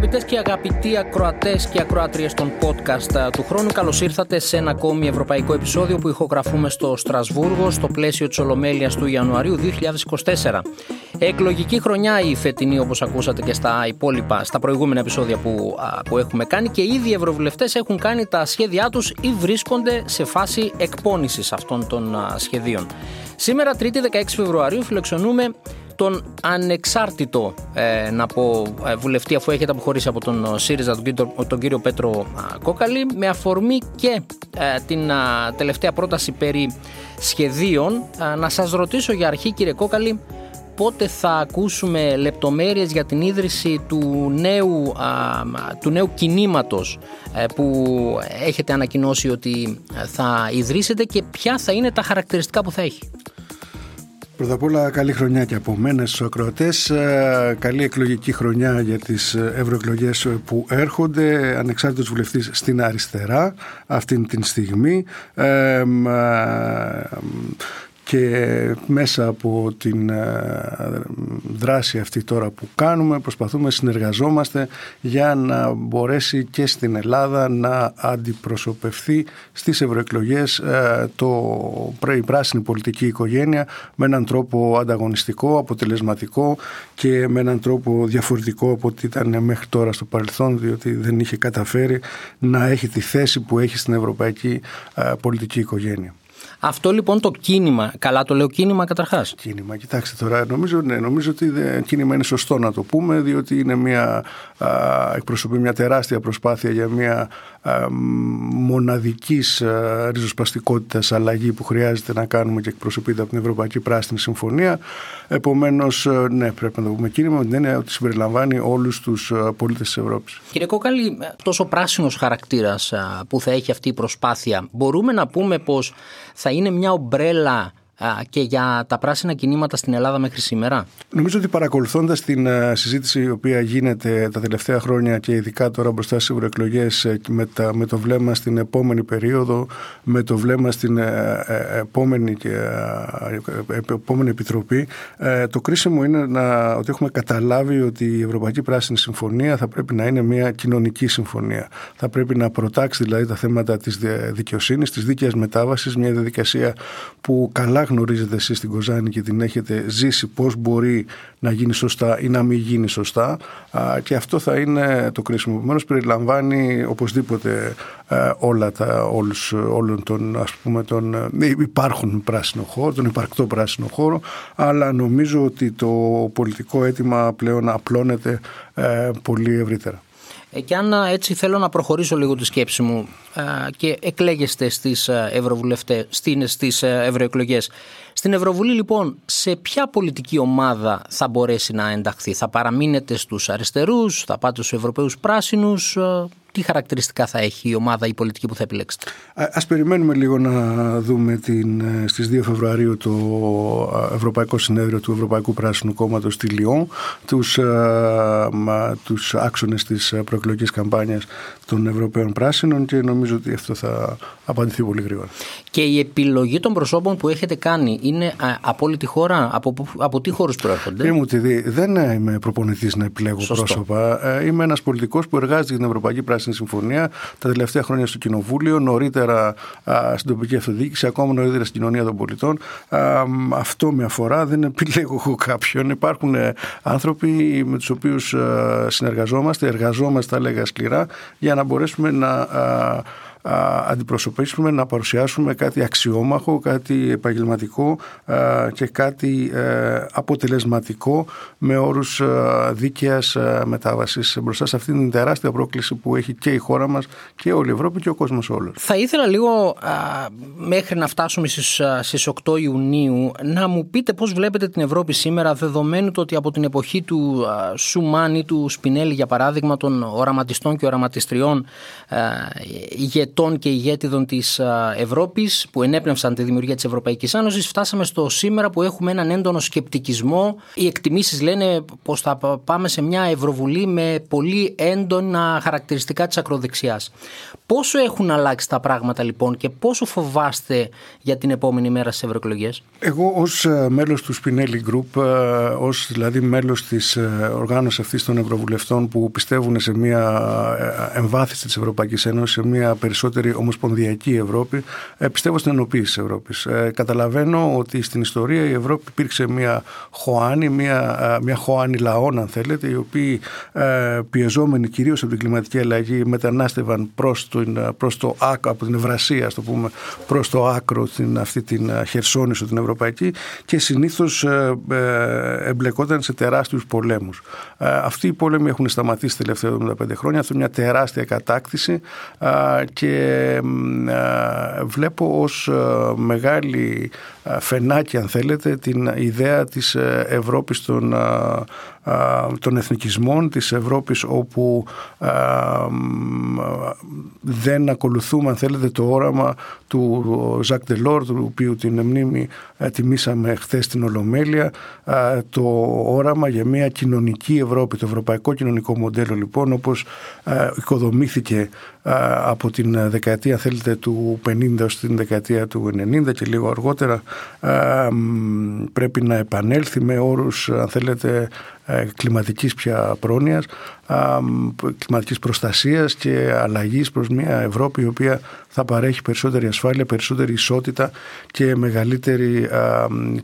Αγαπητές και αγαπητοί ακροατές και ακροατρίες των podcast ε, του χρόνου Καλώς ήρθατε σε ένα ακόμη ευρωπαϊκό επεισόδιο που ηχογραφούμε στο Στρασβούργο στο πλαίσιο της Ολομέλειας του Ιανουαρίου 2024 Εκλογική χρονιά η φετινή όπως ακούσατε και στα υπόλοιπα στα προηγούμενα επεισόδια που, που έχουμε κάνει και ήδη οι ευρωβουλευτές έχουν κάνει τα σχέδιά τους ή βρίσκονται σε φάση εκπόνησης αυτών των σχεδίων. Σήμερα 3η 16 Φεβρουαρίου φιλοξενούμε τον ανεξάρτητο ε, να πω ε, βουλευτή αφού έχετε αποχωρήσει από τον ΣΥΡΙΖΑ τον κύριο, τον κύριο Πέτρο Κόκαλη με αφορμή και ε, την τελευταία πρόταση περί σχεδίων να σας ρωτήσω για αρχή κύριε Κόκαλη πότε θα ακούσουμε λεπτομέρειες για την ίδρυση του νέου, του νέου κινήματος που έχετε ανακοινώσει ότι θα ιδρύσετε και ποια θα είναι τα χαρακτηριστικά που θα έχει; Πρώτα απ' όλα καλή χρονιά και από μένα στους ακροατές. Ε, καλή εκλογική χρονιά για τις ευρωεκλογές που έρχονται. Ανεξάρτητος βουλευτής στην αριστερά αυτήν την στιγμή. Ε, και μέσα από την ε, δράση αυτή τώρα που κάνουμε προσπαθούμε να συνεργαζόμαστε για να μπορέσει και στην Ελλάδα να αντιπροσωπευθεί στις ευρωεκλογές ε, το, η πράσινη πολιτική οικογένεια με έναν τρόπο ανταγωνιστικό, αποτελεσματικό και με έναν τρόπο διαφορετικό από ό,τι ήταν μέχρι τώρα στο παρελθόν διότι δεν είχε καταφέρει να έχει τη θέση που έχει στην ευρωπαϊκή ε, πολιτική οικογένεια. Αυτό λοιπόν το κίνημα, καλά το λέω κίνημα καταρχάς. Κίνημα, κοιτάξτε τώρα, νομίζω, ναι, νομίζω ότι κίνημα είναι σωστό να το πούμε, διότι είναι μια, α, εκπροσωπεί μια τεράστια προσπάθεια για μια μοναδικής ριζοσπαστικότητας αλλαγή που χρειάζεται να κάνουμε και εκπροσωπείται από την Ευρωπαϊκή Πράσινη Συμφωνία. Επομένως, ε, ναι, πρέπει να το πούμε κίνημα, ότι είναι ότι συμπεριλαμβάνει όλους τους ε, πολίτες της Ευρώπης. Κύριε Κόκαλη, τόσο πράσινος χαρακτήρας που θα έχει αυτή η προσπάθεια, μπορούμε να πούμε πως θα είναι μια ομπρέλα και για τα πράσινα κινήματα στην Ελλάδα μέχρι σήμερα; Νομίζω ότι παρακολουθώντας την ε, συζήτηση η οποία γίνεται τα τελευταία χρόνια και ειδικά τώρα μπροστά στις ευρωεκλογές ε, με, με το βλέμμα στην επόμενη περίοδο, με το βλέμμα στην ε, επόμενη, και, επόμενη επιτροπή, το κρίσιμο είναι να, ότι έχουμε καταλάβει ότι η Ευρωπαϊκή Πράσινη Συμφωνία θα πρέπει να είναι μια κοινωνική συμφωνία. Θα πρέπει να προτάξει δηλαδή τα θέματα της δικαιοσύνης, της δίκαιας μετάβασης, μια διαδικασία που καλά γνωρίζετε εσείς στην Κοζάνη και την έχετε ζήσει πώς μπορεί να γίνει σωστά ή να μην γίνει σωστά και αυτό θα είναι το κρίσιμο. Επομένως περιλαμβάνει οπωσδήποτε όλα τα, όλους, όλων των ας πούμε τον ε, υπάρχουν πράσινο χώρο, τον υπαρκτό πράσινο χώρο αλλά νομίζω ότι το πολιτικό αίτημα πλέον απλώνεται ε, πολύ ευρύτερα. Ε, και αν έτσι θέλω να προχωρήσω λίγο τη σκέψη μου και εκλέγεστε στις, ευρωβουλευτές, στις ευρωεκλογές. Στην Ευρωβουλή λοιπόν σε ποια πολιτική ομάδα θα μπορέσει να ενταχθεί; Θα παραμείνετε στους αριστερούς, θα πάτε στους Ευρωπαίους Πράσινους, τι χαρακτηριστικά θα έχει η ομάδα ή η πολιτική που θα επιλέξετε; Ας περιμένουμε λίγο να δούμε την, ε, στις 2 Φεβρουαρίου το ε, Ευρωπαϊκό Συνέδριο του Ευρωπαϊκού Πράσινου Κόμματος στη Λιόν, τους, ε, τους άξονες της προεκλογικής καμπάνιας των Ευρωπαίων Πράσινων και νομίζω ότι αυτό θα απαντηθεί πολύ γρήγορα. Και η επιλογή των προσώπων που έχετε κάνει είναι από όλη τη χώρα, από, από τι χώρους προέρχονται; Είμαι δεν είμαι προπονητής να επιλέγω Σωστό. πρόσωπα. Είμαι ένας πολιτικός που εργάζεται για την Ευρωπαϊκή Πράσινη στην συμφωνία τα τελευταία χρόνια στο Κοινοβούλιο, νωρίτερα α, στην τοπική αυτοδιοίκηση, ακόμα νωρίτερα στην κοινωνία των πολιτών. Α, αυτό με αφορά, δεν επιλέγω εγώ κάποιον. Υπάρχουν ε, άνθρωποι με τους οποίους συνεργαζόμαστε, εργαζόμαστε, θα λέγα σκληρά, για να μπορέσουμε να αντιπροσωπήσουμε, να παρουσιάσουμε κάτι αξιόμαχο, κάτι επαγγελματικό και κάτι ε, αποτελεσματικό με όρους δίκαιας μετάβασης μπροστά σε αυτήν την τεράστια πρόκληση που έχει και η χώρα μας και όλη η Ευρώπη και ο κόσμος όλος. Θα ήθελα λίγο μέχρι να φτάσουμε στις, στις 8 Ιουνίου να μου πείτε πώς βλέπετε την Ευρώπη σήμερα δεδομένου το ότι από την εποχή του Σουμάνι, του Σπινέλη για παράδειγμα των οραματιστών και οραματιστριών πολιτών και ηγέτιδων της Ευρώπης που ενέπνευσαν τη δημιουργία της Ευρωπαϊκής Ένωσης φτάσαμε στο σήμερα που έχουμε έναν έντονο σκεπτικισμό. Οι εκτιμήσεις λένε πως θα πάμε σε μια Ευρωβουλή με πολύ έντονα χαρακτηριστικά της ακροδεξιάς. Πόσο έχουν αλλάξει τα πράγματα λοιπόν και πόσο φοβάστε για την επόμενη μέρα στις ευρωεκλογές; Εγώ ως ε, μέλος του Spinelli Group, ε, ως δηλαδή μέλος της ε, οργάνωσης αυτής των ευρωβουλευτών που πιστεύουν σε μια εμβάθυνση της Ευρωπαϊκής Ένωσης, σε μια περισσότερη ομοσπονδιακή Ευρώπη, πιστεύω στην ενοποίηση της Ευρώπης. Καταλαβαίνω ότι στην ιστορία η Ευρώπη υπήρξε μια χωάνη, μια, μια χωάνη λαών αν θέλετε, οι οποίοι πιεζόμενοι κυρίως από την κλιματική αλλαγή μετανάστευαν προς, το, προς το άκρο, από την Ευρασία, το πούμε, προς το άκρο, την, αυτή την χερσόνησο την Ευρωπαϊκή και συνήθως ε, ε, εμπλεκόταν σε τεράστιους πολέμους. Ε, αυτοί οι πόλεμοι έχουν σταματήσει τα τελευταία 75 χρόνια. Αυτό είναι μια τεράστια κατάκτηση και βλέπω ως μεγάλη φενάκι αν θέλετε την ιδέα της Ευρώπης των των εθνικισμών της Ευρώπης όπου δεν ακολουθούμε αν θέλετε το όραμα του Ζακ Ντελόρ του οποίου την μνήμη τιμήσαμε χθες στην Ολομέλεια. Το όραμα για μια κοινωνική Ευρώπη το ευρωπαϊκό κοινωνικό μοντέλο λοιπόν όπως οικοδομήθηκε από την δεκαετία θέλετε του 50 ως την δεκαετία του 90 και λίγο αργότερα πρέπει να επανέλθει με όρους αν θέλετε ε, κλιματικής πια πρόνοιας, κλιματικής προστασίας και αλλαγής προς μια Ευρώπη η οποία θα παρέχει περισσότερη ασφάλεια, περισσότερη ισότητα και μεγαλύτερη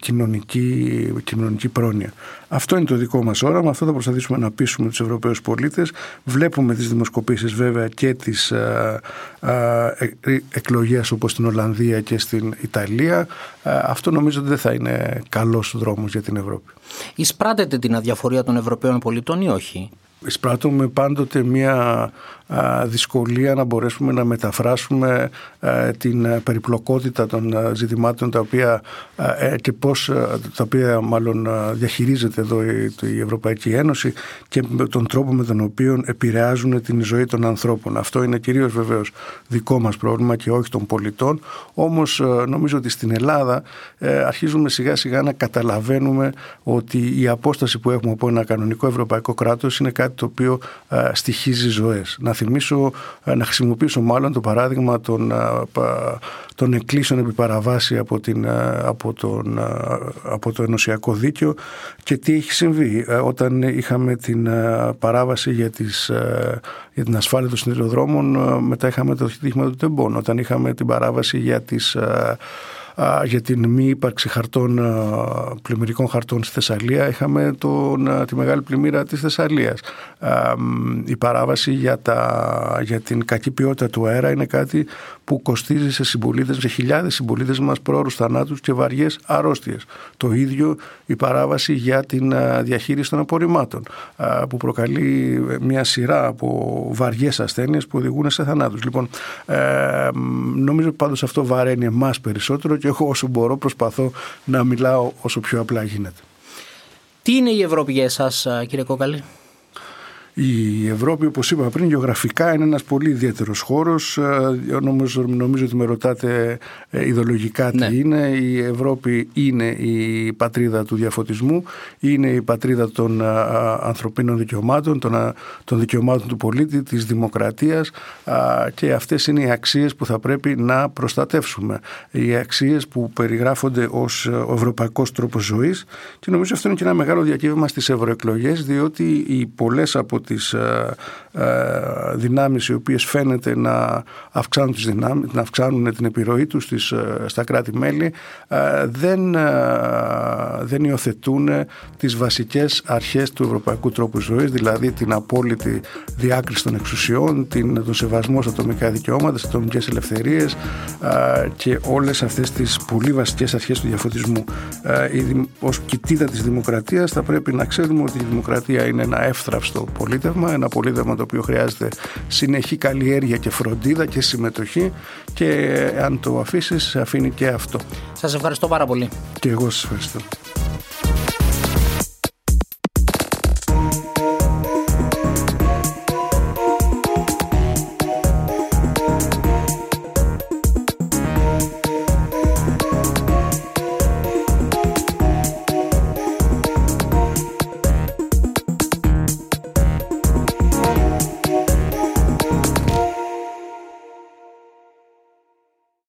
κοινωνική, κοινωνική πρόνοια. Αυτό είναι το δικό μας όραμα, αυτό θα προσπαθήσουμε να πείσουμε τους Ευρωπαίους πολίτες. Βλέπουμε τις δημοσκοπήσεις βέβαια και τις α, ε, εκλογές όπως στην Ολλανδία και στην Ιταλία. αυτό νομίζω ότι δεν θα είναι καλός δρόμος για την Ευρώπη. Εισπράτεται την αδιαφορία των Ευρωπαίων πολιτών ή όχι; Εισπράττουμε πάντοτε μια δυσκολία να μπορέσουμε να μεταφράσουμε την περιπλοκότητα των ζητημάτων τα οποία ε, και πώς τα οποία μάλλον διαχειρίζεται εδώ η Ευρωπαϊκή Ένωση και με τον τρόπο με τον οποίο επηρεάζουν την ζωή των ανθρώπων. Αυτό είναι κυρίως βεβαίως δικό μας πρόβλημα και όχι των πολιτών όμως νομίζω ότι στην Ελλάδα ε, αρχίζουμε σιγά σιγά να καταλαβαίνουμε ότι η απόσταση που έχουμε από ένα κανονικό ευρωπαϊκό κράτος είναι κάτι το οποίο στοιχίζει ζωές. Να θυμίσω, να χρησιμοποιήσω μάλλον το παράδειγμα των, των εκκλήσεων επί παραβάση από, την, από, τον, από το ενωσιακό δίκαιο και τι έχει συμβεί όταν είχαμε την παράβαση για, τις, για την ασφάλεια των συνδυοδρόμων μετά είχαμε το δίχημα του τεμπών όταν είχαμε την παράβαση για τις για την μη ύπαρξη χαρτών, πλημμυρικών χαρτών στη Θεσσαλία είχαμε τον, τη μεγάλη πλημμύρα της Θεσσαλίας. Η παράβαση για, τα, για την κακή ποιότητα του αέρα είναι κάτι που κοστίζει σε συμπολίτες, σε χιλιάδες συμπολίτες μας πρόωρους θανάτους και βαριές αρρώστιες. Το ίδιο η παράβαση για την διαχείριση των απορριμμάτων που προκαλεί μια σειρά από βαριές ασθένειες που οδηγούν σε θανάτους. Λοιπόν, ε, νομίζω πάντως αυτό βαραίνει εμάς περισσότερο και εγώ όσο μπορώ προσπαθώ να μιλάω όσο πιο απλά γίνεται. Τι είναι η Ευρώπη για εσάς κύριε Κόκαλη; Η Ευρώπη, όπως είπα πριν, γεωγραφικά είναι ένας πολύ ιδιαίτερος χώρος. Ε, νομίζω, νομίζω ότι με ρωτάτε ε, ιδεολογικά τι ναι. είναι. Η Ευρώπη είναι η πατρίδα του διαφωτισμού, είναι η πατρίδα των ανθρωπίνων δικαιωμάτων, των, των δικαιωμάτων του πολίτη, της δημοκρατίας και αυτές είναι οι αξίες που θα πρέπει να προστατεύσουμε. Οι αξίες που περιγράφονται ως ο ευρωπαϊκός τρόπος ζωής και νομίζω αυτό είναι και ένα μεγάλο διακύβευμα στις ευρωεκλογές διότι οι πολλές από τις ε, ε, δυνάμεις οι οποίες φαίνεται να αυξάνουν, τις δυνάμεις, να αυξάνουν την επιρροή τους στις, ε, στα κράτη-μέλη δεν, δεν υιοθετούν τις βασικές αρχές του ευρωπαϊκού τρόπου ζωής δηλαδή την απόλυτη διάκριση των εξουσιών την, τον σεβασμό στα ατομικά δικαιώματα, στις ατομικές ελευθερίες και όλες αυτές τις πολύ βασικές αρχές του διαφωτισμού. Ως κοιτίδα της δημοκρατίας θα πρέπει να ξέρουμε ότι η δημοκρατία είναι ένα εύθραυστο πολύ πολίτευμα, ένα πολίτευμα το οποίο χρειάζεται συνεχή καλλιέργεια και φροντίδα και συμμετοχή και αν το αφήσεις αφήνει και αυτό. Σας ευχαριστώ πάρα πολύ. Και εγώ σας ευχαριστώ.